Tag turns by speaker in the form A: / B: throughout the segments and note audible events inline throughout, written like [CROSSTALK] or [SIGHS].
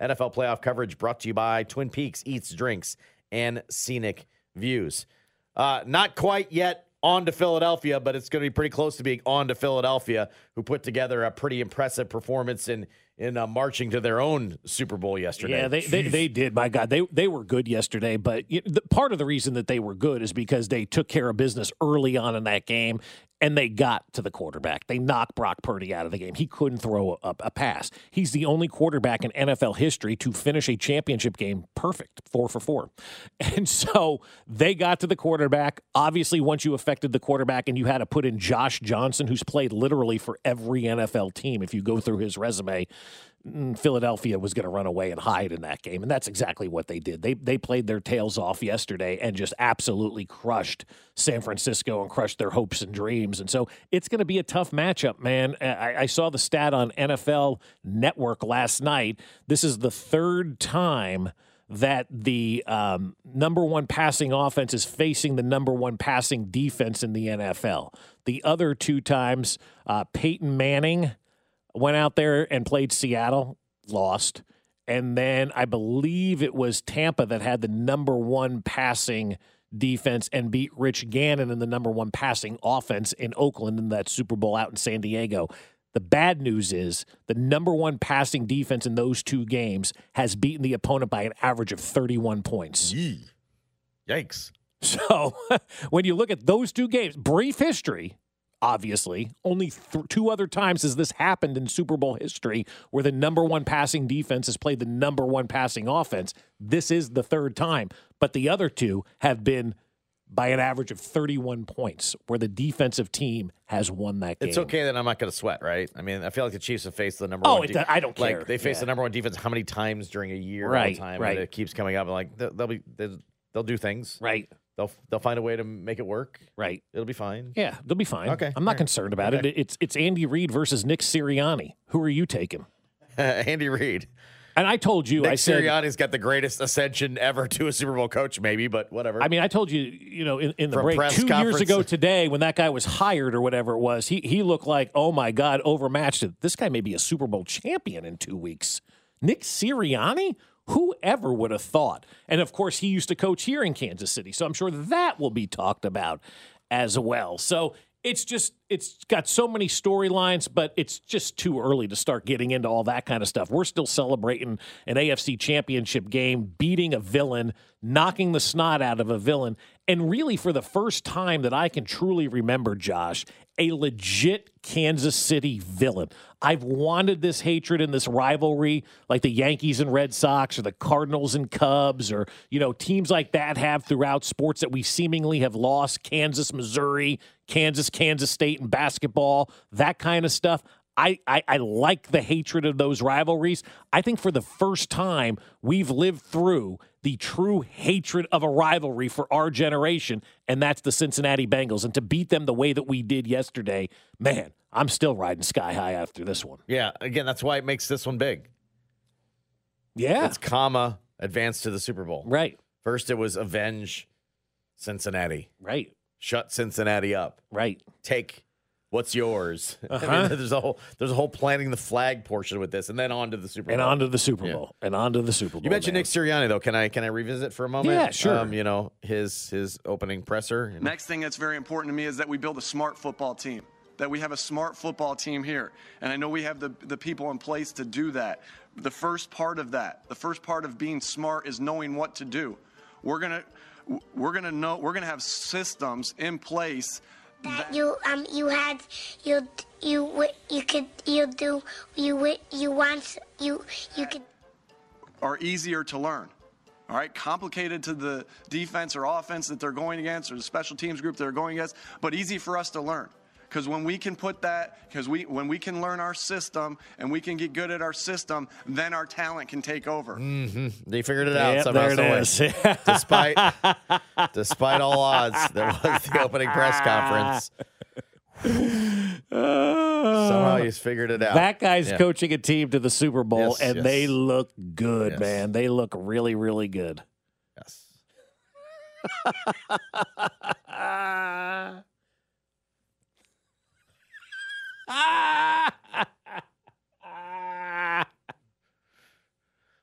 A: NFL playoff coverage brought to you by Twin Peaks Eats, Drinks, and Scenic Views. Uh, not quite yet on to Philadelphia, but it's going to be pretty close to being on to Philadelphia, who put together a pretty impressive performance in in uh, marching to their own Super Bowl yesterday.
B: Yeah, they, they, they did. My God, they they were good yesterday. But you know, the, part of the reason that they were good is because they took care of business early on in that game, and they got to the quarterback. They knocked Brock Purdy out of the game. He couldn't throw a, a, pass. He's the only quarterback in NFL history to finish a championship game perfect, four for four. [LAUGHS] And so they got to the quarterback. Obviously, once you affected the quarterback and you had to put in Josh Johnson, who's played literally for every NFL team, if you go through his resume, Philadelphia was going to run away and hide in that game, and that's exactly what they did. They they played their tails off yesterday and just absolutely crushed San Francisco and crushed their hopes and dreams. And so it's going to be a tough matchup, man. I, I saw the stat on NFL Network last night. This is the third time that the um, number one passing offense is facing the number one passing defense in the NFL. The other two times, uh, Peyton Manning went out there and played Seattle, lost. And then I believe it was Tampa that had the number one passing defense and beat Rich Gannon in the number one passing offense in Oakland in that Super Bowl out in San Diego. The bad news is the number one passing defense in those two games has beaten the opponent by an average of 31 points.
A: Yee. Yikes.
B: So [LAUGHS] when you look at those two games, brief history, obviously, only th- two other times has this happened in Super Bowl history where the number one passing defense has played the number one passing offense. This is the third time, but the other two have been by an average of 31 points, where the defensive team has won that game.
A: It's okay that I'm not going to sweat, right? I mean, I feel like the Chiefs have faced the number
B: Oh,
A: one.
B: it- I don't care.
A: Like they face
B: Yeah.
A: the number one defense how many times during a year? all
B: Right,
A: the time,
B: right.
A: It keeps coming up. and Like they'll, they'll be they'll, they'll do things.
B: Right,
A: They'll they'll find a way to make it work.
B: right.
A: It'll be fine.
B: Yeah, they'll be fine.
A: Okay,
B: I'm not
A: right.
B: concerned about
A: Okay.
B: it. It's it's Andy Reid versus Nick Sirianni. Who are you taking? [LAUGHS]
A: Andy Reid.
B: And I told you,
A: Nick
B: I said,
A: Sirianni's got the greatest ascension ever to a Super Bowl coach, maybe, but whatever.
B: I mean, I told you, you know, in, in the
A: From
B: break two years ago today, when that guy was hired or whatever it was, he he looked like, oh my god, overmatched. It. This guy may be a Super Bowl champion in two weeks. Nick Sirianni, whoever would have thought? And of course, he used to coach here in Kansas City, so I'm sure that will be talked about as well. So it's just it's got so many storylines, but it's just too early to start getting into all that kind of stuff. We're still celebrating an AFC championship game, beating a villain, knocking the snot out of a villain, and really for the first time that I can truly remember, Josh, a legit Kansas City villain. I've wanted this hatred and this rivalry like the Yankees and Red Sox or the Cardinals and Cubs or, you know, teams like that have throughout sports that we seemingly have lost Kansas, Missouri, Kansas, Kansas State in basketball, that kind of stuff. I, I, I like the hatred of those rivalries. I think for the first time, we've lived through the true hatred of a rivalry for our generation, and that's the Cincinnati Bengals. And to beat them the way that we did yesterday, man, I'm still riding sky high after this one.
A: yeah, again, that's why it makes this one big.
B: Yeah.
A: It's comma advance to the Super Bowl.
B: right,
A: First, it was avenge Cincinnati,
B: right,
A: shut Cincinnati up,
B: right.
A: take what's yours. [LAUGHS] I mean,
B: Uh-huh.
A: there's a whole there's a whole planting the flag portion with this, and then on to the Super
B: And
A: Bowl.
B: on to the Super
A: Yeah.
B: Bowl. And on to the Super Bowl.
A: You mentioned
B: man.
A: Nick Sirianni though. Can I can I revisit for a moment?
B: Yeah, sure.
A: Um, you know his his opening presser. you know.
C: Next thing that's very important to me is that we build a smart football team. That we have a smart football team here. And I know we have the, the people in place to do that. The first part of that, the first part of being smart is knowing what to do. We're gonna we're gonna know we're gonna have systems in place
D: that you um you had you you you could you do you you want you you could
C: are easier to learn. All right, complicated to the defense or offense that they're going against or the special teams group they're going against, but easy for us to learn. Because when we can put that, because we when we can learn our system and we can get good at our system, then our talent can take over. Mm-hmm.
A: They figured it out
B: Yep,
A: somehow.
B: there it
A: some [LAUGHS] despite despite all odds, there was the opening press conference. Somehow he's figured it out.
B: That guy's
A: Yeah.
B: coaching a team to the Super Bowl,
A: Yes,
B: and
A: yes.
B: they look good,
A: Yes.
B: man. They look really, really good.
A: Yes. [LAUGHS] [LAUGHS]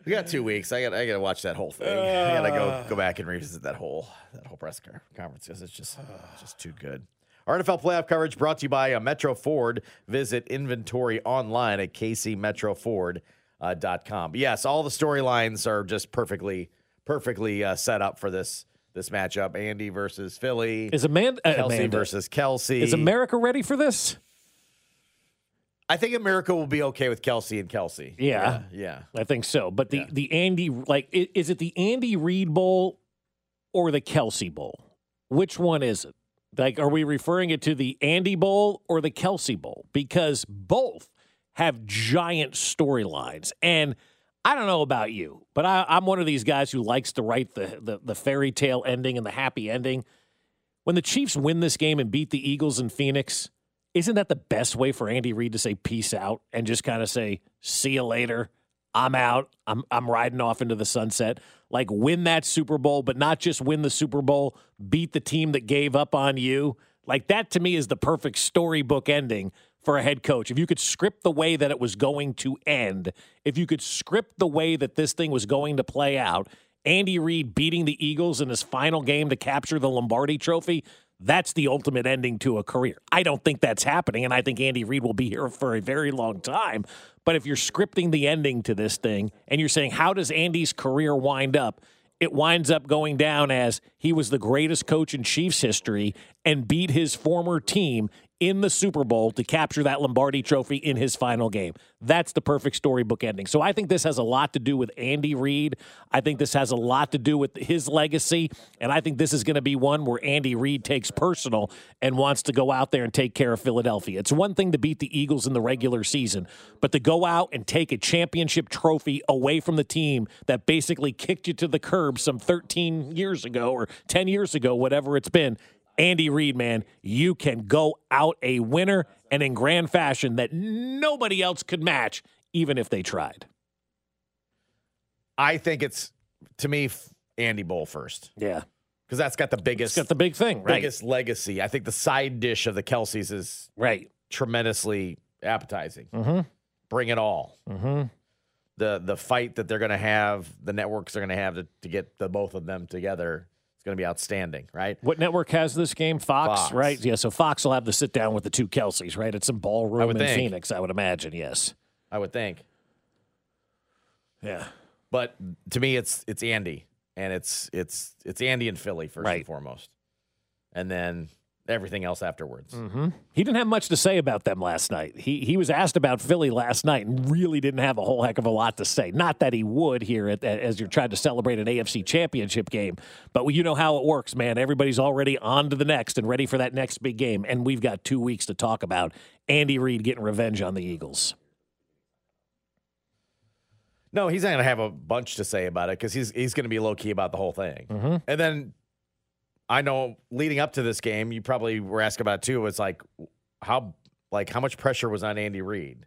A: We got two weeks. I got. I got to watch that whole thing. I got to go go back and revisit that whole that whole press conference because it's just just too good. Our NFL playoff coverage brought to you by uh, Metro Ford. Visit inventory online at kcmetroford.com. Uh. Yes, all the storylines are just perfectly perfectly uh, set up for this this matchup. Andy versus Philly.
B: Is Amanda, uh,
A: Kelce
B: Amanda
A: versus Kelce.
B: is America ready for this?
A: I think America will be okay with Kelce and Kelce.
B: Yeah.
A: yeah.
B: I think so. But the
A: Yeah.
B: the Andy like is it the Andy Reid Bowl or the Kelce Bowl? Which one is it? Like, are we referring it to the Andy Bowl or the Kelce Bowl? Because both have giant storylines. And I don't know about you, but I, I'm one of these guys who likes to write the, the the fairy tale ending and the happy ending. When the Chiefs win this game and beat the Eagles in Phoenix, isn't that the best way for Andy Reid to say peace out and just kind of say, see you later? I'm out. I'm I'm riding off into the sunset. Like win that Super Bowl, but not just win the Super Bowl, beat the team that gave up on you. Like that to me is the perfect storybook ending for a head coach. If you could script the way that it was going to end, if you could script the way that this thing was going to play out, Andy Reid beating the Eagles in his final game to capture the Lombardi trophy, that's the ultimate ending to a career. I don't think that's happening, and I think Andy Reid will be here [LAUGHS] for a very long time. But if you're scripting the ending to this thing and you're saying, how does Andy's career wind up? It winds up going down as he was the greatest coach in Chiefs history and beat his former team in the Super Bowl to capture that Lombardi trophy in his final game. That's the perfect storybook ending. So I think this has a lot to do with Andy Reid. I think this has a lot to do with his legacy. And I think this is going to be one where Andy Reid takes personal and wants to go out there and take care of Philadelphia. It's one thing to beat the Eagles in the regular season, but to go out and take a championship trophy away from the team that basically kicked you to the curb some 13 years ago or 10 years ago, whatever it's been. Andy Reid, man, you can go out a winner and in grand fashion that nobody else could match, even if they tried.
A: I think it's to me Andy Bowl first
B: Yeah.
A: because that's got the
B: It's
A: biggest
B: got the big thing, right?
A: biggest legacy. I think the side dish of the Kelces is
B: Right.
A: tremendously appetizing.
B: Mm-hmm.
A: Bring it all.
B: Mm-hmm.
A: The the fight that they're going to have, the networks are going to have to, to get the both of them together. It's going to be outstanding, right?
B: What network has this game? Fox,
A: Fox.
B: right? Yeah, so Fox will have to sit down with the two Kelces, right? It's some ballroom in
A: think.
B: Phoenix, I would imagine, yes.
A: I would think.
B: Yeah.
A: But to me, it's it's Andy, and it's it's it's Andy and Philly first
B: Right.
A: and foremost, and then everything else afterwards.
B: Mm-hmm. He didn't have much to say about them last night. He he was asked about Philly last night and really didn't have a whole heck of a lot to say. Not that he would here at, as you're trying to celebrate an AFC championship game, but you know how it works, man. Everybody's already on to the next and ready for that next big game, and we've got two weeks to talk about Andy Reid getting revenge on the Eagles.
A: No, he's not going to have a bunch to say about it because he's he's going to be low key about the whole thing.
B: Mm-hmm.
A: And then I know leading up to this game, you probably were asking about it too. It's like how like how much pressure was on Andy Reid?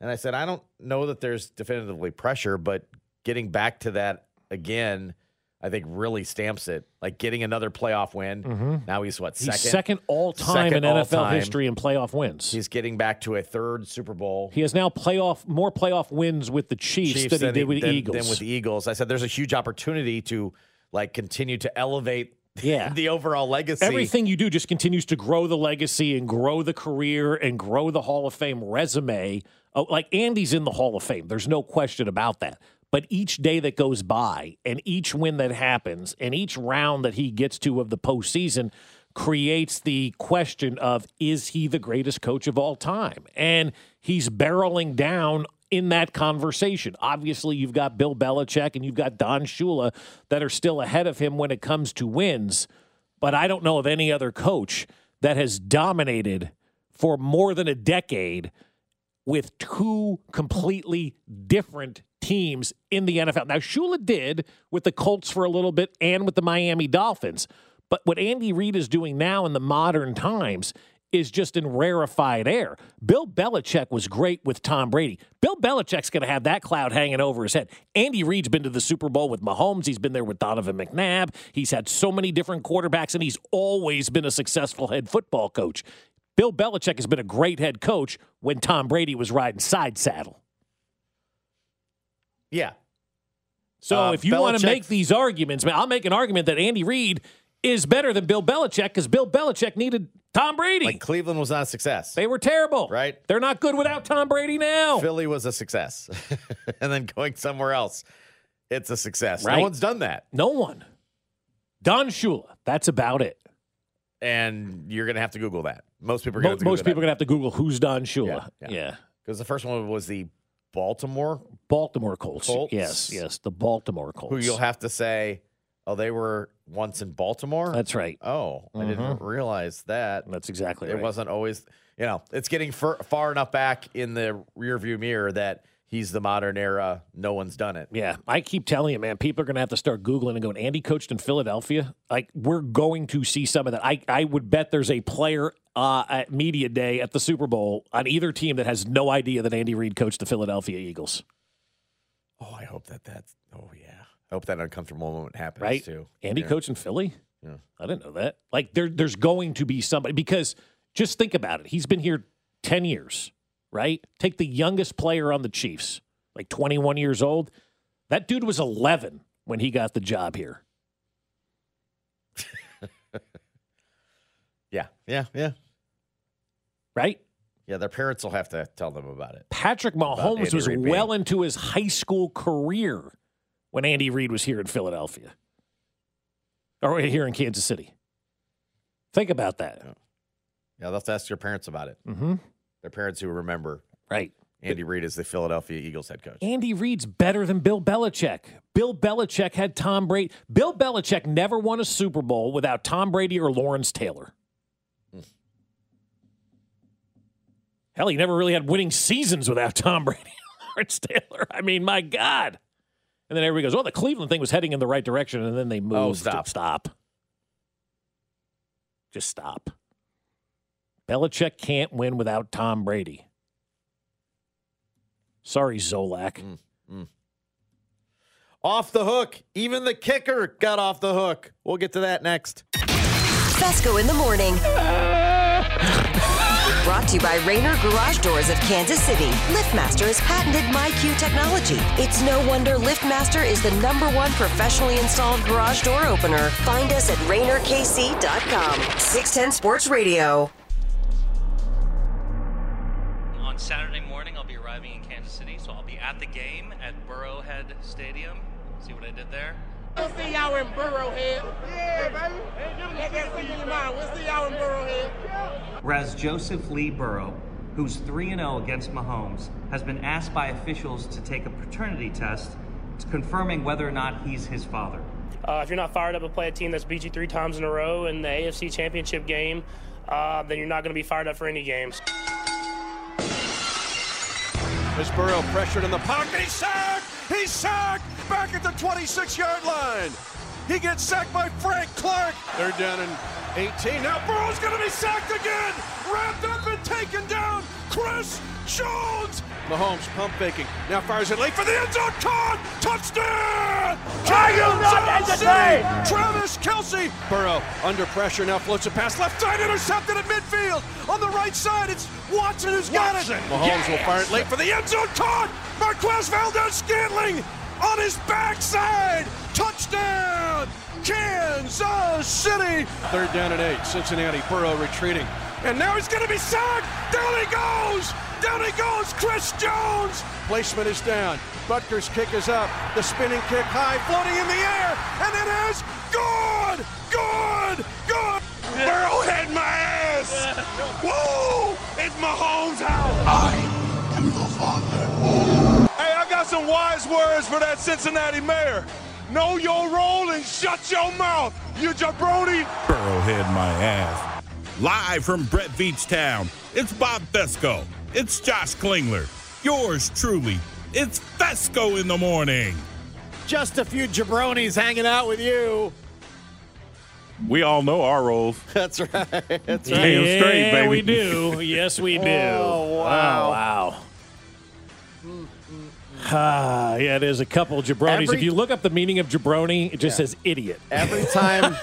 A: And I said I don't know that there's definitively pressure, but getting back to that again, I think really stamps it. Like getting another playoff win. Mm-hmm. Now he's what
B: He's
A: second?
B: second, all time in NFL
A: all-time.
B: history in playoff wins.
A: He's getting back to a third Super Bowl.
B: he has now playoff more playoff wins with the Chiefs,
A: Chiefs
B: than he did with the
A: than-
B: Eagles.
A: than with the Eagles. I said there's a huge opportunity to like continue to elevate
B: Yeah. [LAUGHS]
A: the overall legacy.
B: Everything you do just continues to grow the legacy and grow the career and grow the Hall of Fame resume. Oh, like Andy's in the Hall of Fame. There's no question about that. But each day that goes by and each win that happens and each round that he gets to of the postseason creates the question of is he the greatest coach of all time? And he's barreling down in that conversation. Obviously, you've got Bill Belichick and you've got Don Shula that are still ahead of him when it comes to wins but I don't know of any other coach that has dominated for more than a decade with two completely different teams in the NFL. Now, Shula did with the Colts for a little bit and with the Miami Dolphins. But what Andy Reid is doing now in the modern times is just in rarefied air. Bill Belichick was great with Tom Brady. Bill Belichick's going to have that cloud hanging over his head. Andy Reid's been to the Super Bowl with Mahomes. He's been there with Donovan McNabb. He's had so many different quarterbacks, and he's always been a successful head football coach. Bill Belichick has been a great head coach when Tom Brady was riding side saddle.
A: Yeah.
B: So
A: Uh,
B: if you want to make these arguments, man, I'll make an argument that Andy Reid is better than Bill Belichick because Bill Belichick needed Tom Brady.
A: Like Cleveland was not a success.
B: they were terrible.
A: Right.
B: They're not good without Tom Brady now.
A: Philly was a success. [LAUGHS] and then going somewhere else, it's a success.
B: Right.
A: No one's done that.
B: No one. Don Shula. That's about it.
A: And you're going to have to Google that. Most people are going to
B: most people are going to have to Google who's Don Shula.
A: Yeah,
B: Yeah.
A: yeah. Because the first one was the Baltimore,
B: Baltimore Colts.
A: Colts.
B: Yes, yes. The Baltimore Colts.
A: who you'll have to say, oh, they were once in Baltimore?
B: That's right.
A: Oh, I didn't realize that.
B: That's exactly
A: it
B: right.
A: wasn't always, you know, it's getting far, far enough back in the rearview mirror that he's the modern era. No one's done it.
B: Yeah, I keep telling you, man, people are going to have to start Googling and going, Andy coached in Philadelphia. Like, we're going to see some of that. I, I would bet there's a player uh, at Media Day at the Super Bowl on either team that has no idea that Andy Reid coached the Philadelphia Eagles,
A: Oh, I hope that that's, oh, yeah. I hope that uncomfortable moment happens
B: right?
A: too.
B: Andy
A: Yeah.
B: coached in Philly?
A: Yeah.
B: I didn't know that. Like, there, there's going to be somebody, because just think about it. He's been here 10 years, right? Take the youngest player on the Chiefs, like 21 years old. That dude was 11 when he got the job here. [LAUGHS]
A: Yeah, yeah, yeah.
B: right?
A: Yeah, their parents will have to tell them about it.
B: Patrick Mahomes was well into his high school career when Andy Reid was here in Philadelphia or here in Kansas City. Think about that.
A: Yeah, they'll have to ask your parents about it.
B: Mm-hmm.
A: Their parents who remember
B: Right.
A: Andy Reid as the Philadelphia Eagles head coach.
B: Andy Reid's better than Bill Belichick. Bill Belichick had Tom Brady. Bill Belichick never won a Super Bowl without Tom Brady or Lawrence Taylor. Hell, he never really had winning seasons without Tom Brady [LAUGHS] and Lawrence Taylor. I mean, my God. And then everybody goes, oh, the Cleveland thing was heading in the right direction, and then they oh, moved.
A: Oh, stop.
B: Stop. Just stop. Belichick can't win without Tom Brady. Sorry, Zolak. Mm, mm.
A: Off the hook. Even the kicker got off the hook. We'll get to that next.
E: Fescoe in the morning. [LAUGHS] Brought to you by Rainer Garage Doors of Kansas City. LiftMaster has patented MyQ technology. It's no wonder LiftMaster is the number one professionally installed garage door opener. Find us at RainerKC.com. 610 Sports Radio.
F: On Saturday morning, I'll be arriving in Kansas City, so I'll be at the game at Burrowhead Stadium. See what I did there?
G: We'll see y'all in Burrowhead. Yeah, baby. Let that sink in your mind. We'll see y'all in Burrowhead.
H: Whereas Joseph Lee Burrow, who's 3 0 against Mahomes, has been asked by officials to take a paternity test confirming whether or not he's his father.
I: Uh, if you're not fired up to play a team that's beat you three times in a row in the AFC Championship game, uh, then you're not going to be fired up for any games.
J: As Burrow pressured in the pocket, he's sacked! He's sacked! Back at the 26-yard line. He gets sacked by Frank Clark. They're down in 18. Now Burrow's going to be sacked again. Wrapped up and taken down. Chris Jones. Mahomes pump faking. Now fires it late for the end zone. Caught! Touchdown! Kansas City! Travis Kelce. Burrow under pressure now floats a pass left side intercepted at midfield. On the right side, it's Watson who's got it. Mahomes will fire it late for the end zone. Caught! Marquez Valdes-Scantling on his backside. Touchdown! Kansas City. Third down and eight. Cincinnati. Burrow retreating. And now he's going to be sacked. Down he goes. Down he goes. Chris Jones. Placement is down. Butker's kick is up. The spinning kick high, floating in the air, and it is good. Good. Good. Burrow had my ass. [LAUGHS] Whoa! It's Mahomes' house. I am the father. Hey, I got some wise words for that Cincinnati mayor. Know your role and shut your mouth, you jabroni.
K: Burrow had my ass. Live from Brett Veach Town, it's Bob Fescoe. It's Josh Klingler. Yours truly. It's Fescoe in the morning.
A: Just a few jabronis hanging out with you.
K: We all know our roles. [LAUGHS]
A: That's right. That's right.
K: Damn
B: yeah,
K: straight, baby.
B: we do. Yes, we [LAUGHS] do.
A: Oh, wow.
B: Oh, wow. Ah, yeah, there's a couple jabronis.
A: Every-
B: if you look up the meaning of jabroni, it just says idiot.
A: Every time,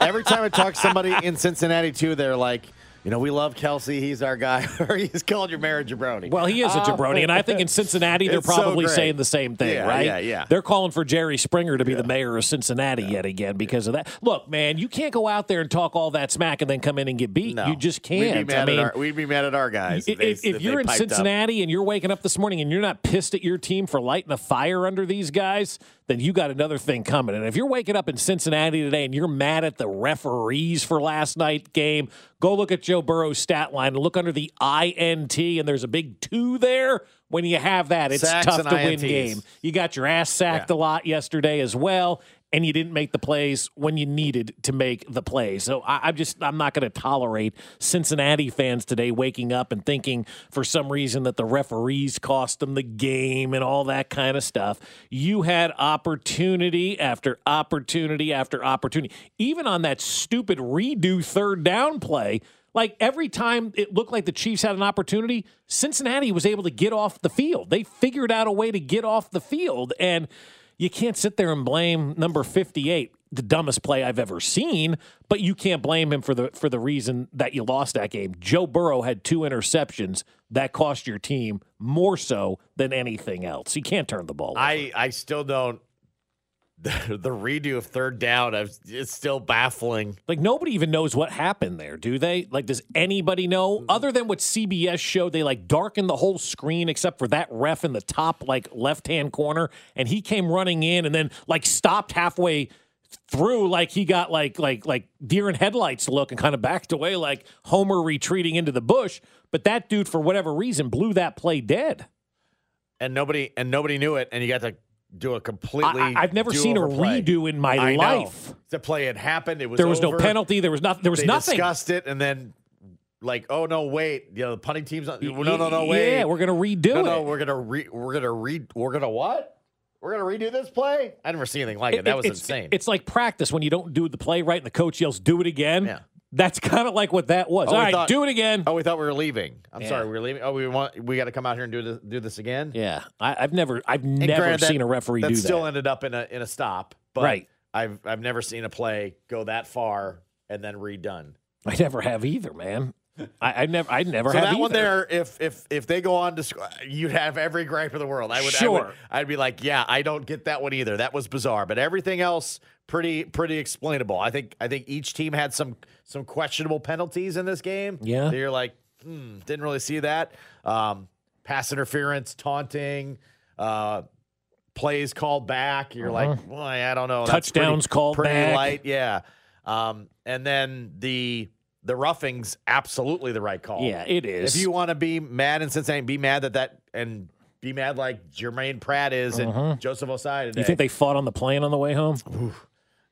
A: every time I talk to somebody in Cincinnati too, they're like, you know, we love Kelce. He's our guy. [LAUGHS] or he's called your mayor jabroni.
B: Well, he is a jabroni, and I think in Cincinnati they're
A: It's so
B: probably saying the same thing,
A: Yeah,
B: right?
A: yeah, yeah.
B: They're calling for Jerry Springer to be the mayor of Cincinnati yet again because of that. Look, man, you can't go out there and talk all that smack and then come in and get beat.
A: No.
B: You just can't.
A: mad
B: I mean,
A: at our, we'd be mad at our guys.
B: if,
A: they-
B: if, if you're in
A: piped up.
B: Cincinnati and you're waking up this morning and you're not pissed at your team for lighting a fire under these guys, then you got another thing coming. And if you're waking up in Cincinnati today and you're mad at the referees for last night's game, go look at Joe Burrow's stat line and look under the INT, and there's a big two there. When you have that, it's
A: Sacks
B: tough to win game. You got your ass sacked a lot yesterday as well, and you didn't make the plays when you needed to make the plays. So I, I'm just I'm not going to tolerate Cincinnati fans today waking up and thinking for some reason that the referees cost them the game and all that kind of stuff. You had opportunity after opportunity after opportunity, even on that stupid redo third down play. Like every time it looked like the Chiefs had an opportunity, Cincinnati was able to get off the field. They figured out a way to get off the field. And you can't sit there and blame number 58, the dumbest play I've ever seen, but you can't blame him for the for the reason that you lost that game. Joe Burrow had two interceptions that cost your team more so than anything else. He can't turn the ball over.
A: I, I still don't. The, the redo of third down, I've- it's still baffling.
B: Like nobody even knows what happened there, do they? Like, does anybody know? Other than what CBS showed, they like darkened the whole screen except for that ref in the top like left hand corner, and he came running in and then like stopped halfway through, like he got like like like deer in headlights look and kind of backed away, like Homer retreating into the bush. But that dude, for whatever reason, blew that play dead.
A: and nobody and nobody knew it, and you got to do a completely.
B: I, have never seen a
A: play.
B: redo in my
A: I know.
B: life.
A: The play had happened. It was
B: There was no penalty. There was nothing. There was
A: they
B: nothing.
A: discussed it, and then like, oh no, wait, you know, the punting team's on. No, no, no, wait.
B: Yeah, we're gonna redo
A: no, No,
B: it.
A: we're gonna re. We're gonna re. We're gonna what? We're gonna redo this play. I never seen anything like it. That was
B: it's,
A: insane.
B: It's like practice when you don't do the play right and the coach yells, "Do it again."
A: Yeah.
B: That's kind of like what that was.
A: Oh,
B: All right,
A: thought-
B: do it again.
A: oh, we thought we were leaving. I'm
B: Yeah.
A: sorry, we were leaving. Oh, we want. We got to come out here and do this. Do this again.
B: Yeah, I, I've never, I've
A: And
B: never
A: granted, that-
B: seen a referee
A: that
B: do
A: still
B: that.
A: ended up in a in a stop. But
B: Right.
A: I've I've never seen a play go that far and then redone.
B: I never have either, man. I, I never, I never
A: So that one there, if if if they go on to, sc- you'd have every gripe in the world. I would, I
B: Sure.
A: would, I'd be like, yeah, I don't get that one either. That was bizarre, but everything else pretty pretty explainable. I think I think each team had some some questionable penalties in this game.
B: Yeah.
A: you're like, hmm, didn't really see that. Um, pass interference, taunting. Uh, Plays called back. You're like, well, I don't know. That's pretty-
B: Uh-huh. Touchdowns called
A: pretty
B: back.
A: light, yeah. Um, and then the the roughings, absolutely the right call.
B: Yeah, it is.
A: If you want to be mad in Cincinnati, be mad that that and be mad like Germaine Pratt is and Joseph Ossai today.
B: Uh-huh. you think they fought on the plane on the way home?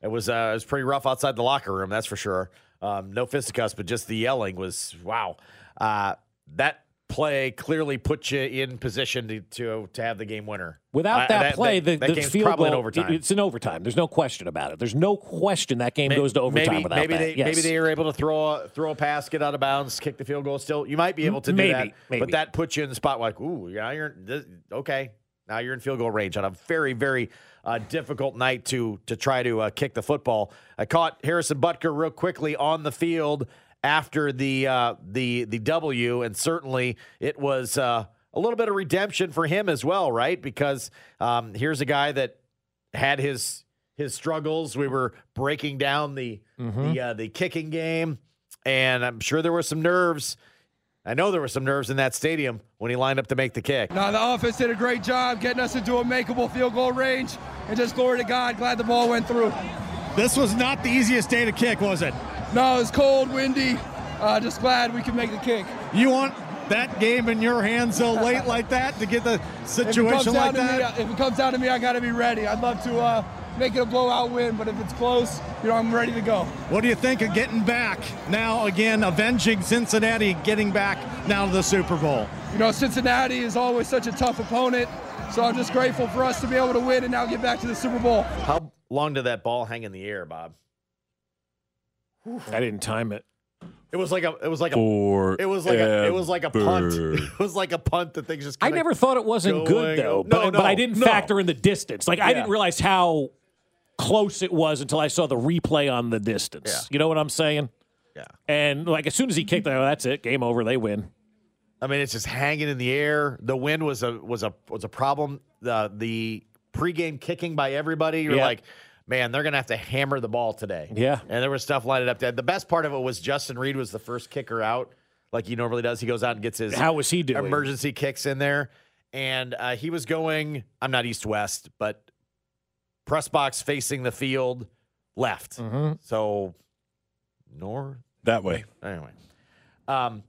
A: it was uh, it was pretty rough outside the locker room, that's for sure. Um, no fisticuffs, but just the yelling was wow. Uh, that play clearly put you in position to to, to have the game winner.
B: Without
A: Uh,
B: that, play,
A: that,
B: the,
A: that
B: the
A: game's
B: field
A: probably
B: goal,
A: overtime.
B: it- it's in overtime. There's no question about it. There's no question that game
A: May-
B: goes to overtime
A: maybe, maybe. They,
B: yes.
A: Maybe they were able to throw a, throw a pass, get out of bounds, kick the field goal. Still, you might be able to do that,
B: maybe.
A: but that puts you in the spot like, ooh, yeah, you're this, okay. Now you're in field goal range on a very, very uh, difficult night to to try to uh, kick the football. I caught Harrison Butker real quickly on the field after the uh, the the W, and certainly it was uh, a little bit of redemption for him as well, right? Because um, here's a guy that had his his struggles. We were breaking down the the uh, the kicking game, and I'm sure there were some nerves. I know there were some nerves in that stadium when he lined up to make the kick.
L: Now the offense did a great job getting us into a makeable field goal range, and just glory to God, glad the ball went through.
M: This was not the easiest day to kick, was it?
L: No, it was cold, windy. Uh, just glad we could make the kick.
M: You want that game in your hands so late [LAUGHS] like that to get the
L: If it comes
M: situation
L: down
M: like
L: to
M: that?
L: me, if it comes down to me, I got to be ready. I'd love to uh, make it a blowout win. But if it's close, you know, I'm ready to go.
M: What do you think of getting back now again, avenging Cincinnati, getting back now to the Super Bowl?
L: You know, Cincinnati is always such a tough opponent. So I'm just grateful for us to be able to win and now get back to the Super Bowl.
A: How long did that ball hang in the air, Bob?
B: I didn't time it.
A: It was like a. It was like a. It was like a. It was like a punt. [LAUGHS] It was like a punt that things just.
B: I never thought it wasn't
A: going-
B: good though,
A: No,
B: but,
A: no,
B: but I didn't
A: no.
B: factor in the distance. Like I
A: Yeah.
B: didn't realize how close it was until I saw the replay on the distance.
A: Yeah.
B: You know what I'm saying?
A: Yeah.
B: And like as soon as he kicked, oh, that's it, game over. They win.
A: I mean, it's just hanging in the air. The wind was a was a was a problem. The the pregame kicking by everybody. You're
B: Yeah.
A: like, man, they're gonna have to hammer the ball today.
B: Yeah.
A: And there was stuff lined up. There. The best part of it was Justin Reid was the first kicker out, like he normally does. He goes out and gets his
B: How was he doing?
A: emergency kicks in there, and uh, he was going. I'm not east west, but press box facing the field left.
B: Mm-hmm.
A: So north
K: That way.
A: anyway. Um,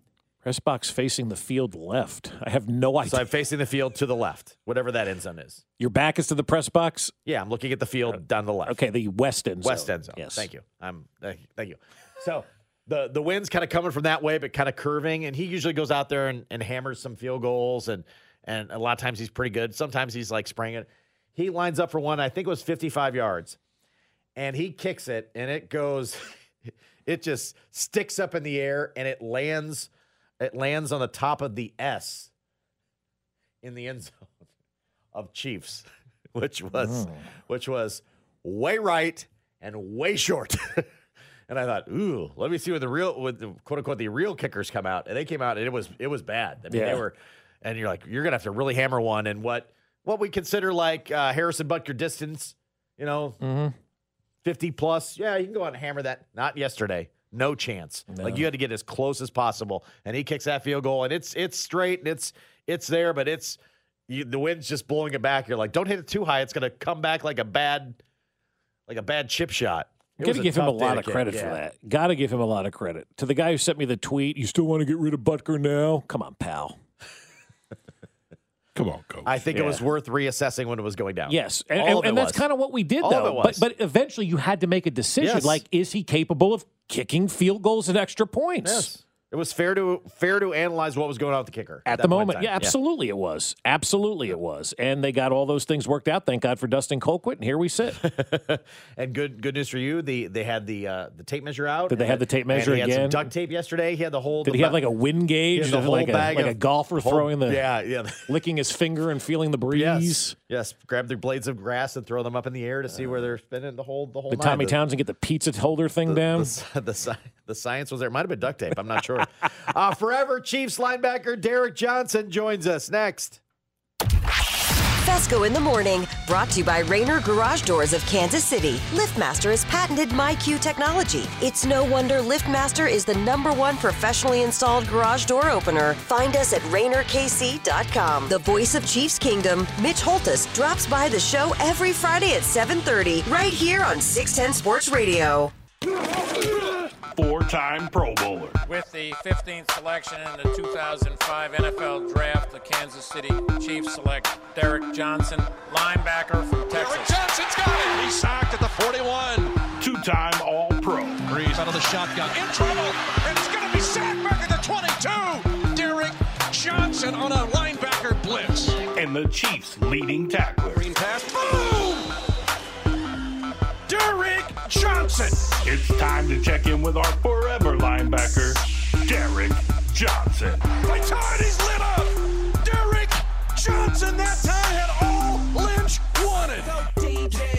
B: Press box facing the field left. I have no idea.
A: so I'm facing the field to the left, whatever that end zone is.
B: Your back is to the press box.
A: Yeah, I'm looking at the field down the left.
B: Okay, the west end. Zone.
A: West end zone.
B: Yes.
A: Thank you. I'm thank you. Thank you. So the the wind's kind of coming from that way, but kind of curving, and he usually goes out there and, and hammers some field goals, and and a lot of times he's pretty good. Sometimes he's like spraying it. He lines up for one. I think it was 55 yards, and he kicks it, and it goes. [LAUGHS] It just sticks up in the air, and it lands. It lands on the top of the S in the end zone of Chiefs, [LAUGHS] which was which was way right and way short. [LAUGHS] and I thought, ooh, let me see what the real, what the quote unquote the real kickers come out, and they came out and it was it was bad. I mean,
B: Yeah.
A: they were, and you're like, you're gonna have to really hammer one, and what what we consider like uh, Harrison Butker distance, you know,
B: Mm-hmm.
A: 50 plus. Yeah, you can go out and hammer that. Not yesterday. No chance. Like you had to get as close as possible. And he kicks that field goal and it's it's straight and it's it's there, but it's you, the wind's just blowing it back. You're like, don't hit it too high. It's gonna come back like a bad like a bad chip shot.
B: Got to give him a lot of credit for that. Got to give him a lot of credit. To the guy who sent me the tweet, you still want to get rid of Butker now? Come on, pal.
K: Come on, coach.
A: I think it was worth reassessing when it was going down.
B: Yes, and,
A: All
B: and,
A: of it
B: and that's kind of what we did,
A: All of
B: though.
A: it was.
B: But but eventually, you had to make a decision.
A: Yes.
B: Like, is he capable of kicking field goals and extra points?
A: Yes. It was fair to fair to analyze what was going on with the kicker
B: At
A: that
B: the moment, yeah, absolutely it was. Absolutely it was. And they got all those things worked out. Thank God for Dustin Colquitt, and here we sit. [LAUGHS]
A: and good good news for you. The they had the uh, the tape measure out.
B: Did they have the tape measure
A: and he Had
B: again?
A: some duct tape yesterday. He had the whole.
B: Did
A: the
B: he have like a wind gauge,
A: the whole
B: like, a,
A: bag
B: like a golfer
A: whole-
B: throwing the
A: yeah yeah [LAUGHS]
B: licking his finger and feeling the breeze?
A: yes yes grab the blades of grass and throw them up in the air to see where they're spinning the whole the whole.
B: Did
A: nine.
B: Tommy
A: The-
B: Townsend get the pizza holder thing down?
A: The, the, sci- [LAUGHS] the science was there. Might have been duct tape. I'm not sure. uh, [LAUGHS] forever Chiefs linebacker Derrick Johnson joins us next.
E: Fescoe in the morning, brought to you by Rainer Garage Doors of Kansas City. LiftMaster has patented MyQ technology. It's no wonder LiftMaster is the number one professionally installed garage door opener. Find us at RainerKC.com. The voice of Chiefs Kingdom, Mitch Holtus, drops by the show every Friday at 7:30, right here on 610 Sports Radio.
K: Four time Pro Bowler.
N: With the 15th selection in the 2005 NFL Draft, the Kansas City Chiefs select Derrick Johnson, linebacker from Texas.
J: Derrick Johnson's got it. He's sacked at the 41.
K: Two time All Pro.
J: Brees out of the shotgun. In trouble. And he's going to be sacked back at the 22. Derrick Johnson on a linebacker blitz.
K: And the Chiefs' leading tackler.
J: Green pass. Boom! Johnson.
K: It's time to check in with our forever linebacker, Derrick Johnson.
J: Vitality's lit up. Derrick Johnson that time had all Lynch wanted.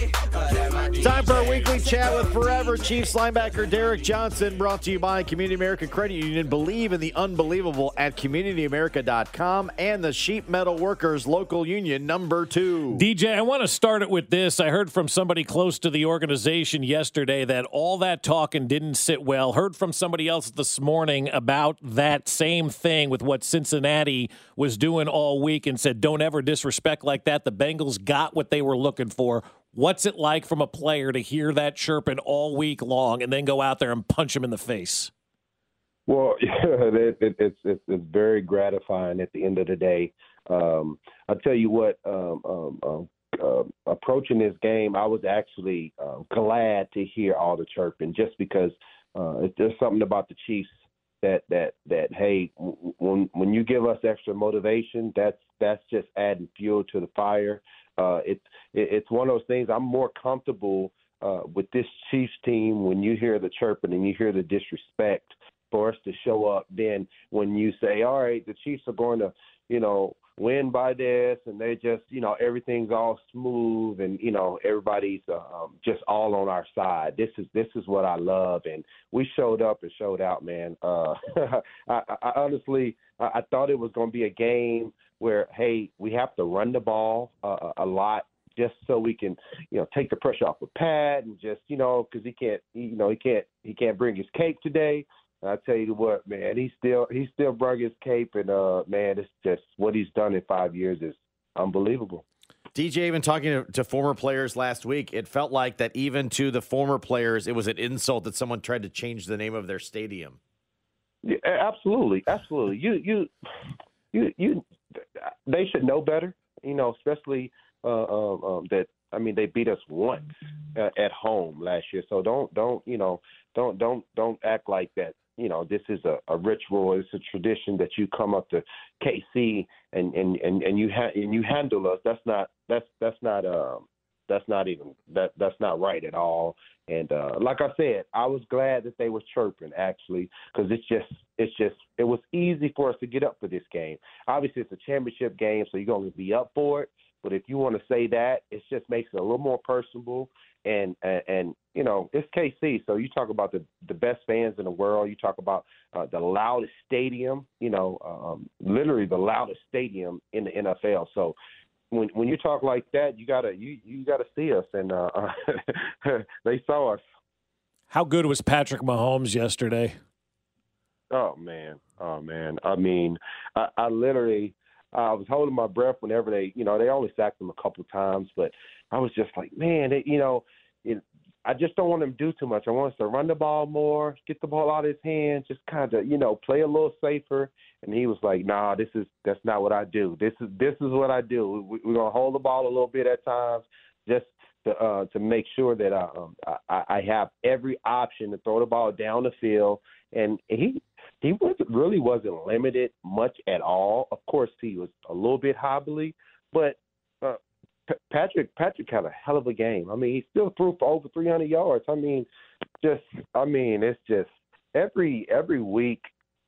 A: Time for our weekly chat with Forever Chiefs linebacker Derrick Johnson, brought to you by Community America Credit Union. Believe in the unbelievable at communityamerica.com and the Sheet Metal Workers Local Union number two.
B: DJ, I want to start it with this. I heard from somebody close to the organization yesterday that all that talking didn't sit well. Heard from somebody else this morning about that same thing with what Cincinnati was doing all week and said, don't ever disrespect like that. The Bengals got what they were looking for. What's it like from a player to hear that chirping all week long and then go out there and punch him in the face?
O: Well, [LAUGHS] it, it, it's, it's it's very gratifying at the end of the day. Um, I'll tell you what, um, um, um, uh, approaching this game, I was actually uh, glad to hear all the chirping, just because uh, there's something about the Chiefs that that that hey, when when you give us extra motivation, that's that's just adding fuel to the fire. Uh, it's it, it's one of those things. I'm more comfortable uh, with this Chiefs team when you hear the chirping and you hear the disrespect for us to show up. Then when you say, all right, the Chiefs are going to, you know, win by this, and they just, you know, everything's all smooth, and you know, everybody's um, just all on our side. This is this is what I love, and we showed up and showed out, man. Uh, [LAUGHS] I, I honestly, I, I thought it was going to be a game where, hey, we have to run the ball uh, a lot just so we can, you know, take the pressure off of Pat and just, you know, because he can't, you know, he can't, he can't bring his cape today. I tell you what, man, he still he still brought his cape, and uh, man, it's just what he's done in five years is unbelievable.
A: DJ, even talking to, to, former players last week, it felt like that even to the former players, it was an insult that someone tried to change the name of their stadium.
O: Yeah, absolutely, absolutely. You you you you they should know better, you know, especially uh, um, um, that I mean, they beat us once uh, at home last year. So don't don't you know don't don't don't act like that. You know, this is a, a ritual. It's a tradition that you come up to KC and and and and you ha- and you handle us. That's not that's that's not um that's not even that that's not right at all. And uh, like I said, I was glad that they were chirping actually because it's just it's just it was easy for us to get up for this game. Obviously, it's a championship game, so you're going to be up for it. But if you want to say that, it just makes it a little more personable. And, and and you know it's KC, so you talk about the the best fans in the world. You talk about uh, the loudest stadium. You know, um, literally the loudest stadium in the NFL. So when when you talk like that, you gotta you you gotta see us, and uh, [LAUGHS] they saw us.
B: How good was Patrick Mahomes yesterday?
O: Oh man, oh man. I mean, I, I literally I was holding my breath whenever they, you know, they only sacked him a couple of times, but I was just like, man, it, you know, it, I just don't want him to do too much. I want us to run the ball more, get the ball out of his hands, just kind of, you know, play a little safer. And he was like, "Nah, this is that's not what I do. This is this is what I do. We, we're gonna hold the ball a little bit at times, just to uh, to make sure that I, um, I I have every option to throw the ball down the field." And he he wasn't really wasn't limited much at all. Of course, he was a little bit hobbly, but Patrick Patrick had a hell of a game. I mean, he still threw for over 300 yards. I mean, just I mean, it's just every every week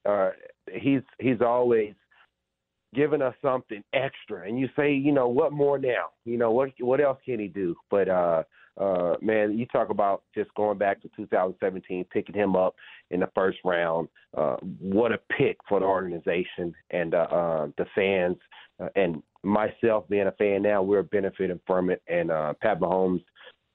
O: uh, he's he's always giving us something extra, and you say, you know, what more now? You know, what what else can he do? But uh, uh, man, you talk about just going back to 2017, picking him up in the first round. Uh, what a pick for the organization and uh, uh, the fans, uh, and myself being a fan now, we're benefiting from it. And uh, Pat Mahomes,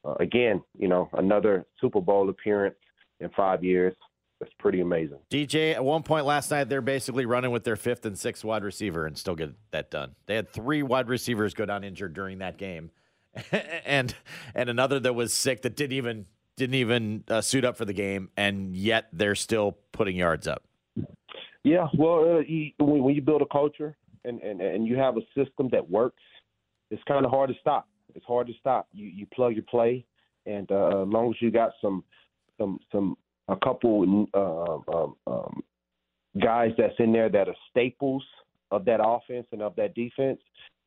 O: uh, again, you know, another Super Bowl appearance in five years. That's pretty amazing.
A: DJ, at one point last night, they're basically running with their fifth and sixth wide receiver and still get that done. They had three wide receivers go down injured during that game. [LAUGHS] and and another that was sick that didn't even didn't even uh, suit up for the game, and yet they're still putting yards up.
O: Yeah, well, uh, you, when, when you build a culture and, and and you have a system that works, it's kind of hard to stop. It's hard to stop. You you plug your play, and uh, as long as you got some some some a couple uh, um, um, guys that's in there that are staples of that offense and of that defense,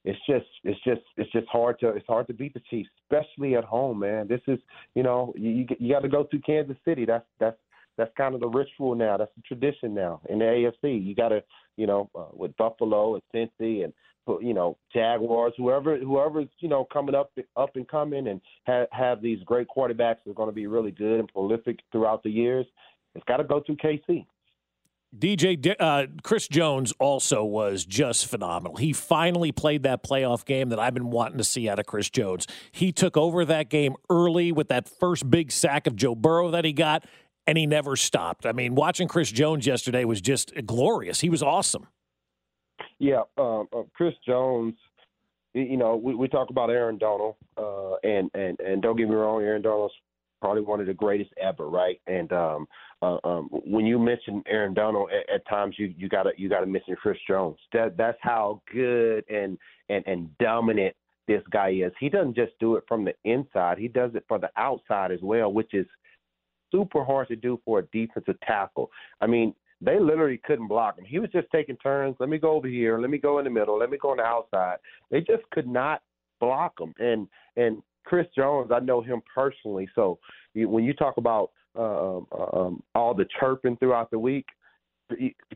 O: it's just it's just it's just hard to it's hard to beat the Chiefs, especially at home, man. This is you know you you got to go through Kansas City. That's that's that's kind of the ritual now. That's the tradition now in the AFC. You got to you know uh, with Buffalo and Cincy and you know Jaguars, whoever whoever's you know coming up up and coming and have have these great quarterbacks that are going to be really good and prolific throughout the years. It's got to go through KC.
B: DJ uh, Chris Jones also was just phenomenal. He finally played that playoff game that I've been wanting to see out of Chris Jones. He took over that game early with that first big sack of Joe Burrow that he got, and he never stopped. I mean, watching Chris Jones yesterday was just glorious. He was awesome.
O: Yeah, um, uh, Chris Jones. You know, we, we talk about Aaron Donald, uh, and and and don't get me wrong, Aaron Donald's probably one of the greatest ever, right? And um, uh, um, when you mention Aaron Donald, at, at times you you gotta you gotta mention Chris Jones. That that's how good and and and dominant this guy is. He doesn't just do it from the inside; he does it for the outside as well, which is super hard to do for a defensive tackle. I mean, they literally couldn't block him. He was just taking turns. Let me go over here. Let me go in the middle. Let me go on the outside. They just could not block him. And and Chris Jones, I know him personally. So when you talk about uh, um, um, all the chirping throughout the week,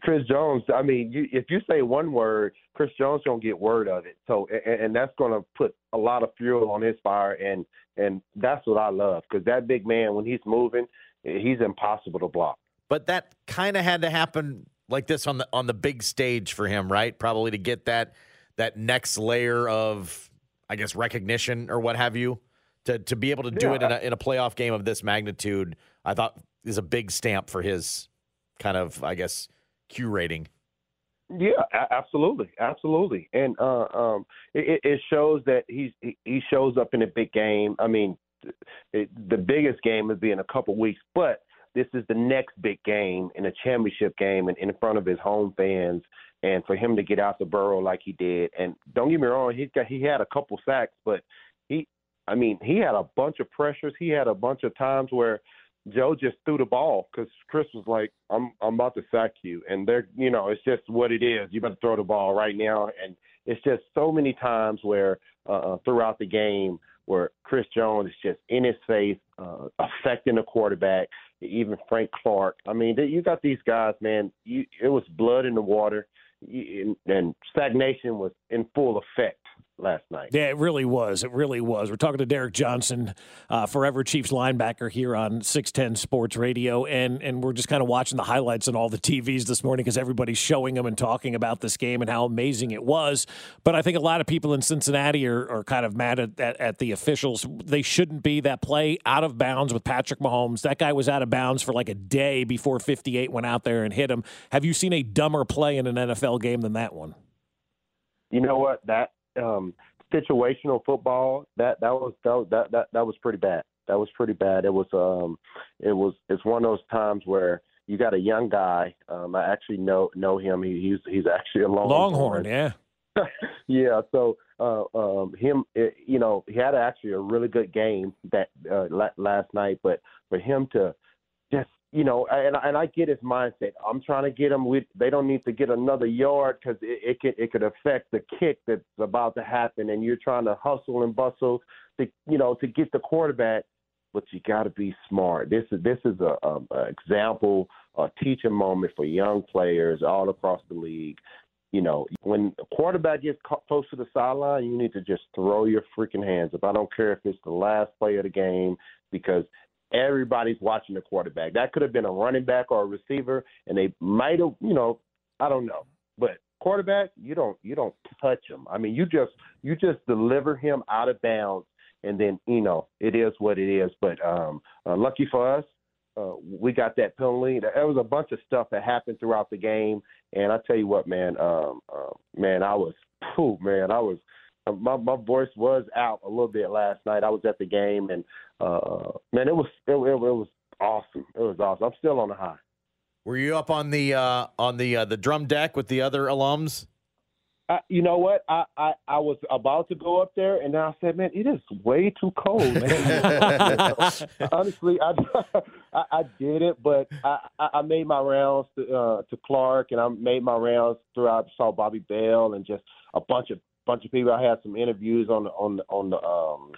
O: Chris Jones. I mean, you, if you say one word, Chris Jones gonna get word of it. So, and, and that's gonna put a lot of fuel on his fire, and and that's what I love because that big man, when he's moving, he's impossible to block.
A: But that kind of had to happen like this on the on the big stage for him, right? Probably to get that that next layer of, I guess, recognition or what have you. To to be able to do
O: Yeah.
A: it in a, in a playoff game of this magnitude, I thought is a big stamp for his kind of, I guess, curating.
O: Yeah, absolutely, absolutely, and uh, um, it, it shows that he's he- shows up in a big game. I mean, it, the biggest game would be in a couple weeks, but this is the next big game in a championship game and in front of his home fans. And for him to get out the burrow like he did, and don't get me wrong, he got he had a couple sacks, but he, I mean, he had a bunch of pressures. He had a bunch of times where Joe just threw the ball because Chris was like, "I'm I'm about to sack you," and they're you know it's just what it is. You better throw the ball right now, and it's just so many times where uh, uh, throughout the game where Chris Jones is just in his face, uh, affecting the quarterback. Even Frank Clark. I mean, you got these guys, man. You, it was blood in the water, and, and stagnation was in full effect last night.
B: Yeah, it really was. It really was. We're talking to Derrick Johnson, uh, forever Chiefs linebacker here on 610 Sports Radio. And, and we're just kind of watching the highlights on all the TVs this morning because everybody's showing them and talking about this game and how amazing it was. But I think a lot of people in Cincinnati are, are kind of mad at, at, at the officials. They shouldn't be. That play out of bounds with Patrick Mahomes, that guy was out of bounds for like a day before 58 went out there and hit him. Have you seen a dumber play in an NFL game than that one?
O: you know what that um situational football that that was that that that, that was pretty bad. That was pretty bad. It was um it was it's one of those times where you got a young guy um i actually know know him. He, he's he's actually a long longhorn.
B: Longhorn, yeah. [LAUGHS]
O: yeah so uh um him it, you know he had actually a really good game that uh la- last night but for him to just you know, and and I get his mindset. I'm trying to get him. With they don't need to get another yard because it, it could it could affect the kick that's about to happen, and you're trying to hustle and bustle to you know to get the quarterback. But you got to be smart. This is this is a, a, a example, a teaching moment for young players all across the league. You know, when a quarterback gets close to the sideline, you need to just throw your freaking hands up. I don't care if it's the last play of the game because everybody's watching the quarterback. That could have been a running back or a receiver, and they might have, you know, I don't know. But quarterback, you don't you don't touch him. I mean, you just you just deliver him out of bounds, and then you know it is what it is. But um, uh, lucky for us, uh, we got that penalty. There was a bunch of stuff that happened throughout the game, and I tell you what, man, um, uh, man, I was, phew, man, I was my my voice was out a little bit last night. I was at the game, and uh, man, it was it, it, it was awesome. It was awesome. I'm still on the high.
A: Were you up on the uh, on the uh, the drum deck with the other alums?
O: I, you know what? I, I I was about to go up there, and then I said, "Man, it is way too cold, man." [LAUGHS] Honestly, I, [LAUGHS] I I did it, but I I I made my rounds to, uh, to Clark, and I made my rounds throughout. Saw Bobby Bell and just a bunch of bunch of people. I had some interviews on the on the on the um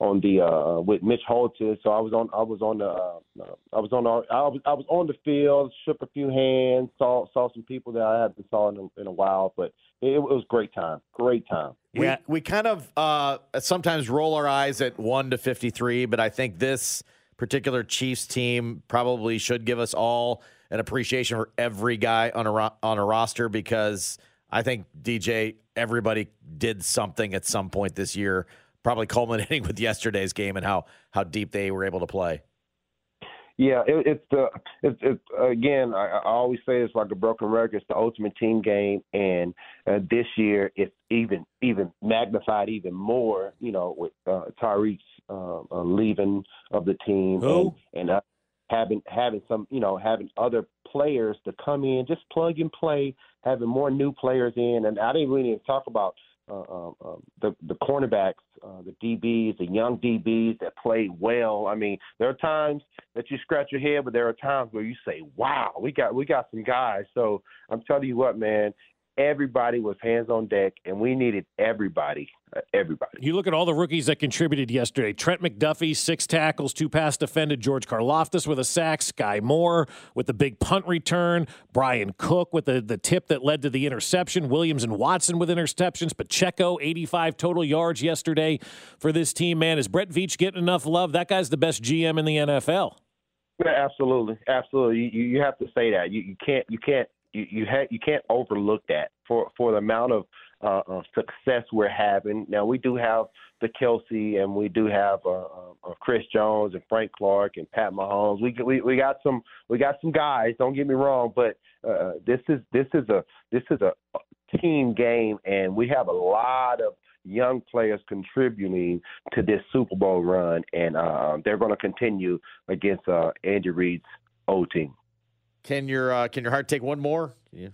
O: on the uh with Mitch Holthus. So I was on I was on the uh, I was on the, I was I was on the field, shook a few hands, saw saw some people that I haven't saw in a, in a while, but it, it was great time, great time.
A: We, we kind of uh, sometimes roll our eyes at 1 to 53, but I think this particular Chiefs team probably should give us all an appreciation for every guy on a, ro- on a roster because I think, DJ, everybody did something at some point this year, probably [LAUGHS] culminating with yesterday's game and how, how deep they were able to play.
O: Yeah, it, it's the it's, it's again. I, I always say it's like a broken record. It's the ultimate team game, and uh, this year it's even even magnified even more. You know, with uh, Tyreek's uh, uh, leaving of the team,
B: Who?
O: and, and uh, having having some you know having other players to come in, just plug and play, having more new players in, and I didn't really talk about. uh, uh, the the cornerbacks, uh, the DBs, the young DBs that play well. I mean, there are times that you scratch your head, but there are times where you say, "Wow, we got we got some guys." So I'm telling you what, man, everybody was hands on deck, and we needed everybody, uh, everybody.
B: You look at all the rookies that contributed yesterday. Trent McDuffie, six tackles, two pass defended. George Karlaftis with a sack. Skyy Moore with the big punt return. Bryan Cook with the, the tip that led to the interception. Williams and Watson with interceptions. Pacheco, 85 total yards yesterday for this team. Man, is Brett Veach getting enough love? That guy's the best GM in the NFL.
O: Yeah, absolutely, absolutely. You, you have to say that. You, you can't you can't you you, ha- you can't overlook that for for the amount of uh, uh, success we're having. Now we do have the Kelce, and we do have uh, uh, uh, Chris Jones and Frank Clark and Pat Mahomes. We, we we got some we got some guys. Don't get me wrong, but uh, this is this is a this is a team game, and we have a lot of young players contributing to this Super Bowl run, and uh, they're going to continue against uh, Andy Reid's old team.
A: Can your uh, can your heart take one more? Yeah.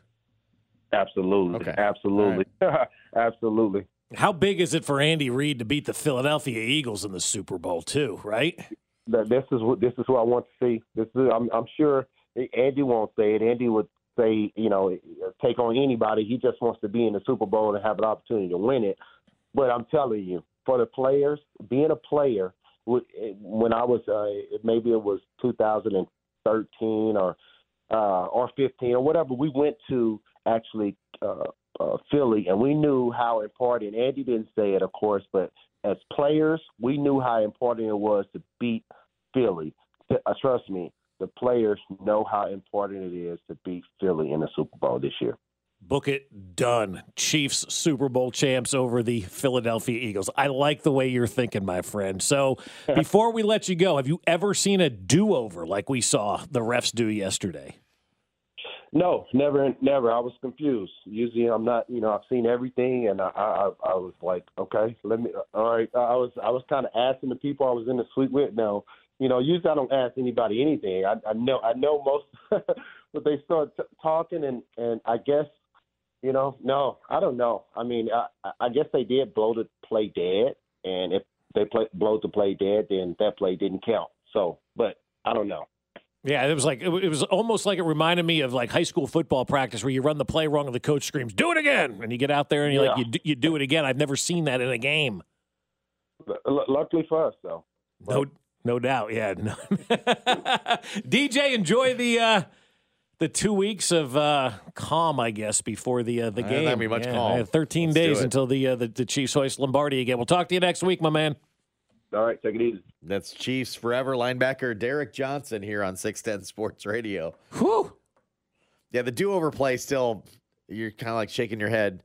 O: Absolutely.
A: Okay.
O: Absolutely. [LAUGHS] Absolutely.
B: How big is it for Andy Reid to beat the Philadelphia Eagles in the Super Bowl too? Right.
O: That this is what this is what I want to see. This is I'm I'm sure Andy won't say it. Andy would say you know take on anybody. He just wants to be in the Super Bowl and have an opportunity to win it. But I'm telling you, for the players, being a player, when I was uh, maybe it was 2013 or uh, or 15 or whatever, we went to actually uh, uh, Philly, and we knew how important. Andy didn't say it, of course, but as players, we knew how important it was to beat Philly. Uh, trust me, the players know how important it is to beat Philly in the Super Bowl this year.
B: Book it done. Chiefs Super Bowl champs over the Philadelphia Eagles. I like the way you're thinking, my friend. So, [LAUGHS] before we let you go, have you ever seen a do over like we saw the refs do yesterday?
O: No, never, never. I was confused. Usually, I'm not. You know, I've seen everything, and I, I, I was like, okay, let me. All right, I was, I was kind of asking the people I was in the suite with. Now, you know, usually I don't ask anybody anything. I, I know, I know most, [LAUGHS] but they start t- talking, and and I guess you know, no, I don't know. I mean, I, I guess they did blow the play dead, and if they play, blow the play dead, then that play didn't count. So, but I don't know.
B: Yeah, it was like it was almost like it reminded me of like high school football practice where you run the play wrong and the coach screams, "Do it again!" and you get out there and you
O: Yeah.
B: like you do, you do it again. I've never seen that in a game.
O: L- luckily for us, though.
B: No, no doubt. Yeah. No. [LAUGHS] DJ, enjoy the uh, the two weeks of uh, calm, I guess, before the uh, the game.
A: not be much
B: Yeah,
A: calm.
B: yeah, Thirteen
A: Let's
B: days until the, uh, the the Chiefs hoist Lombardi again. We'll talk to you next week, my man.
O: All right, take it easy.
A: That's Chiefs forever linebacker Derrick Johnson here on 610 Sports Radio.
B: Whew.
A: Yeah, the do-over play still you're kind of like shaking your head.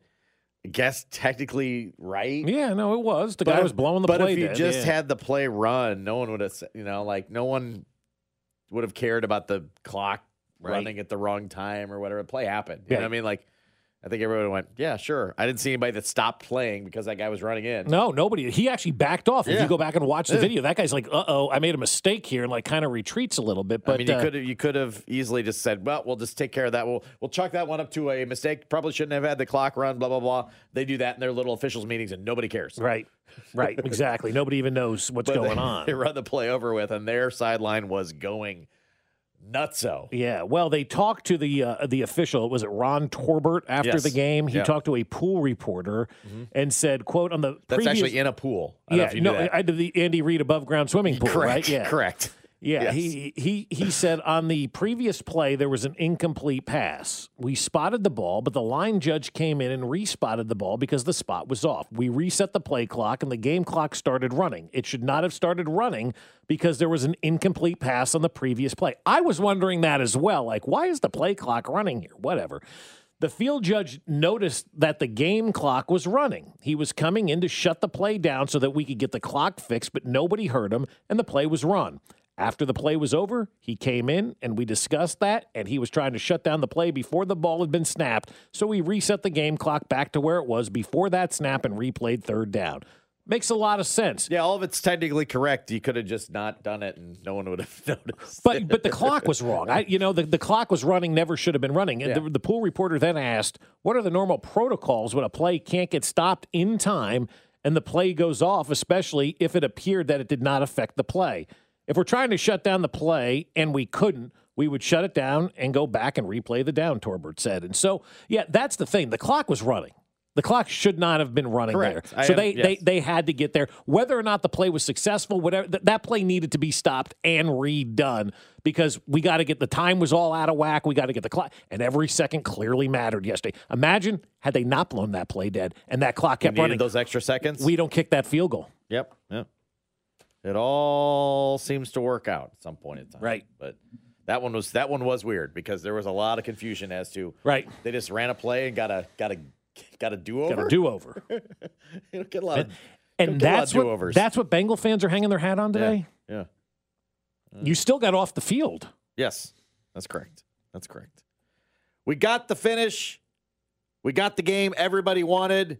A: I guess technically right.
B: Yeah, no, it was. The
A: But
B: guy
A: if-
B: was blowing the
A: but
B: play
A: if you
B: dead,
A: just
B: yeah.
A: had the play run, no one would have, you know, like no one would have cared about the clock
B: Right.
A: running at the wrong time or whatever. The play happened. You
B: Yeah.
A: know what I mean? Like, I think everyone went, yeah, sure. I didn't see anybody that stopped playing because that guy was running in.
B: No, nobody. He actually backed off. If you go back and watch the
A: Yeah.
B: video, that guy's like, "Uh oh, I made a mistake here," and like kind of retreats a little bit. But
A: I mean, you
B: uh,
A: could have you could have easily just said, "Well, we'll just take care of that. We'll we'll chalk that one up to a mistake. Probably shouldn't have had the clock run. Blah blah blah." They do that in their little officials meetings, and nobody cares.
B: Right, right, exactly. Nobody even knows what's
A: But
B: going
A: they,
B: on. [LAUGHS]
A: They run the play over with, and their sideline was going nutso.
B: Yeah, well, they talked to the uh, the official. Was it Ron Torbert after
A: Yes.
B: the game? He
A: Yeah.
B: talked to a pool reporter and said, "quote on the
A: That's
B: previous,
A: actually in a pool. I don't know
B: yeah,
A: if you
B: no. I did the Andy Reid above ground swimming pool,
A: correct.
B: right? Yeah,
A: correct.
B: Yeah,
A: Yes.
B: he he he said on the previous play there was an incomplete pass. We spotted the ball, but the line judge came in and respotted the ball because the spot was off. We reset the play clock and the game clock started running. It should not have started running because there was an incomplete pass on the previous play. I was wondering that as well. Like, why is the play clock running here? Whatever. The field judge noticed that the game clock was running. He was coming in to shut the play down so that we could get the clock fixed, but nobody heard him and the play was run. After the play was over, he came in and we discussed that, and he was trying to shut down the play before the ball had been snapped. So we reset the game clock back to where it was before that snap and replayed third down. Makes a lot of sense.
A: Yeah, all of it's technically correct. You could have just not done it, and no one would have [LAUGHS] noticed.
B: But but the clock was wrong. I you know the, the clock was running, never should have been running. And
A: Yeah.
B: the, the pool reporter then asked, "What are the normal protocols when a play can't get stopped in time and the play goes off, especially if it appeared that it did not affect the play? If we're trying to shut down the play and we couldn't." We would shut it down and go back and replay the down, Torbert said. And so, yeah, that's the thing. The clock was running. The clock should not have been running
A: Correct.
B: there. So
A: am-
B: they,
A: yes.
B: they they had to get there. Whether or not the play was successful, whatever th- that play needed to be stopped and redone because we got to get the time was all out of whack. We got to get the clock, and every second clearly mattered yesterday. Imagine had they not blown that play dead and that clock kept running.
A: those extra seconds.
B: we don't kick that field goal.
A: Yep. Yep. It all seems to work out at some point in time.
B: Right.
A: But that one was that one was weird because there was a lot of confusion as to
B: Right.
A: they just ran a play and got a got a got a do over.
B: Got a do over. [LAUGHS]
A: you get a lot of
B: And
A: don't a lot of
B: that's what
A: do-overs.
B: that's what Bengal fans are hanging their hat on
A: Yeah.
B: today.
A: Yeah.
B: You still got off the field.
A: Yes, that's correct. That's correct. We got the finish. We got the game everybody wanted.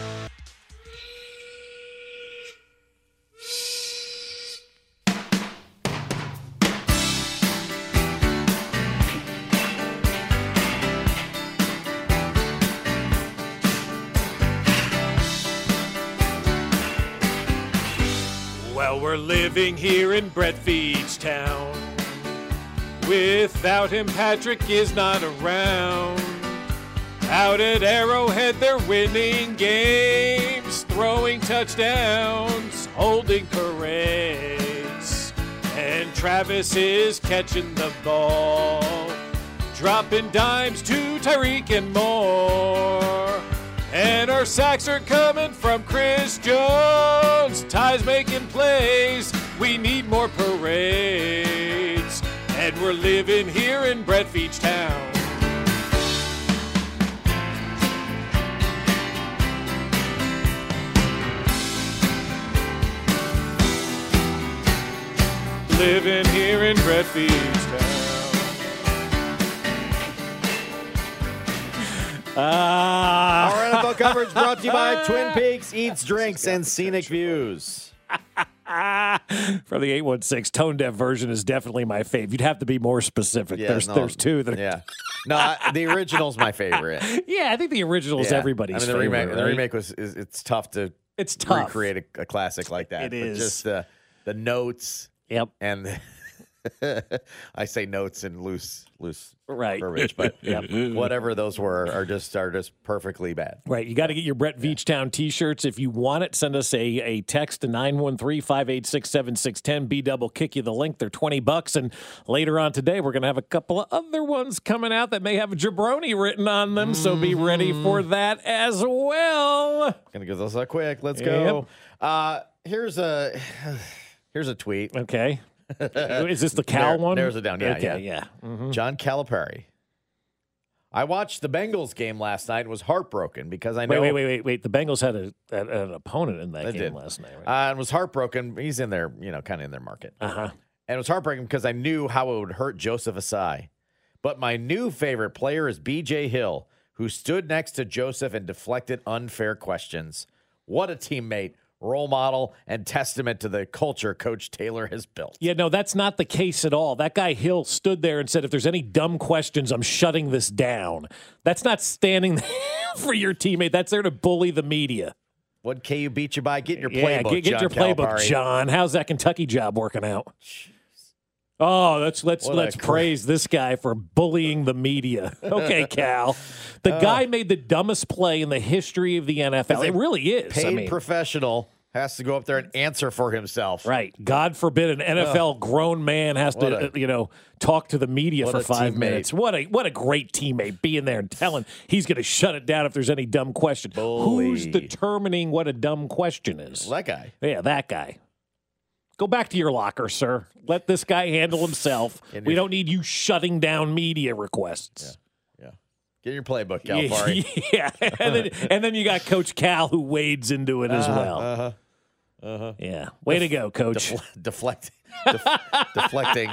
P: Living here in Veach town. Without him, Patrick is not around. Out at Arrowhead, they're winning games, throwing touchdowns, holding parades. And Travis is catching the ball, dropping dimes to Tyreek and more. And our sacks are coming from Chris Jones. Ty's making plays. We need more parades. And we're living here in Brett Veach Town. Living here in Brett Veach Town.
B: Ah.
A: Our NFL coverage brought to you by [LAUGHS] Twin Peaks Eats, Drinks, and Scenic Views. [LAUGHS] [LAUGHS]
B: From the 816 tone deaf version is definitely my favorite. You'd have to be more specific.
A: Yeah,
B: there's
A: no,
B: there's two that
A: Yeah. [LAUGHS] No, I- the original's my favorite. [LAUGHS]
B: Yeah, I think the original is
A: Yeah.
B: everybody's
A: I mean, the
B: favorite.
A: remake. The remake was is, it's tough to
B: It's tough.
A: recreate a, a classic like that.
B: It
A: but
B: is.
A: just the the notes.
B: Yep.
A: And [LAUGHS] I say notes in loose loose
B: Right.
A: verbiage, but [LAUGHS]
B: Yep.
A: whatever those were are just are just perfectly bad.
B: Right. You got to get your Brett Veach Town t shirts. If you want it, send us a, a text to 913 586 7610. B Double kick you the link. They're 20 bucks. And later on today, we're going to have a couple of other ones coming out that may have jabroni written on them. So be ready
A: Mm-hmm.
B: for that as well.
A: Gonna give those a quick. Let's go. Uh, here's a [SIGHS] here's a tweet.
B: Okay. [LAUGHS] Is this the Cal
A: There-
B: one?
A: There's it down. Yeah,
B: Okay,
A: yeah,
B: yeah. Mhm.
A: John Calipari. I watched the Bengals game last night and was heartbroken because I know
B: Wait, wait, wait, wait, wait. The Bengals had, a, had an opponent in that game
A: did.
B: last night, right?
A: uh, and was heartbroken. He's in there, you know, kind of in their market.
B: Uh huh.
A: And it was heartbreaking because I knew how it would hurt Joseph Ossai. But my new favorite player is BJ Hill, who stood next to Joseph and deflected unfair questions. What a teammate, role model, and testament to the culture Coach Taylor has built.
B: Yeah, no, that's not the case at all. That guy Hill stood there and said, if there's any dumb questions, I'm shutting this down. That's not standing [LAUGHS] for your teammate. That's there to bully the media.
A: What KU beat you by? Get your
B: yeah,
A: playbook.
B: get, get
A: John
B: your playbook,
A: Calipari.
B: John. How's that Kentucky job working out? Oh, let's let's
A: What
B: let's
A: cra-
B: praise this guy for bullying the media. [LAUGHS] Okay, Cal. The uh, guy made the dumbest play in the history of the NFL. It really is.
A: Paid
B: I mean,
A: professional has to go up there and answer for himself.
B: Right. God forbid an NFL grown man has to,
A: a-
B: you know, talk to the media for five
A: teammate.
B: minutes. What a what a great teammate being there and telling he's going to shut it down if there's any dumb question. Who's determining what a dumb question is?
A: That guy.
B: Yeah, that guy. Go back to your locker, sir. Let this guy handle himself. We don't need you shutting down media requests.
A: Yeah. Get your playbook, Calipari. [LAUGHS]
B: Yeah, and then [LAUGHS] and then you got Coach Cal who wades into it as
A: Uh-huh,
B: well.
A: Uh-huh. Uh-huh.
B: Yeah, way to go, Coach.
A: Defle- [LAUGHS] deflect, def- deflecting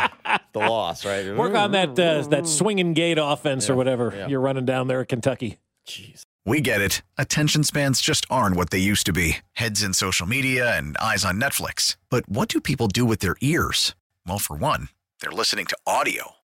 A: the loss, right?
B: Work on that uh, that swinging gate offense or whatever
A: yeah.
B: you're running down there at Kentucky. Jeez.
Q: We get it. Attention spans just aren't what they used to be heads in social media and eyes on Netflix. But what do people do with their ears? Well, for one, they're listening to audio.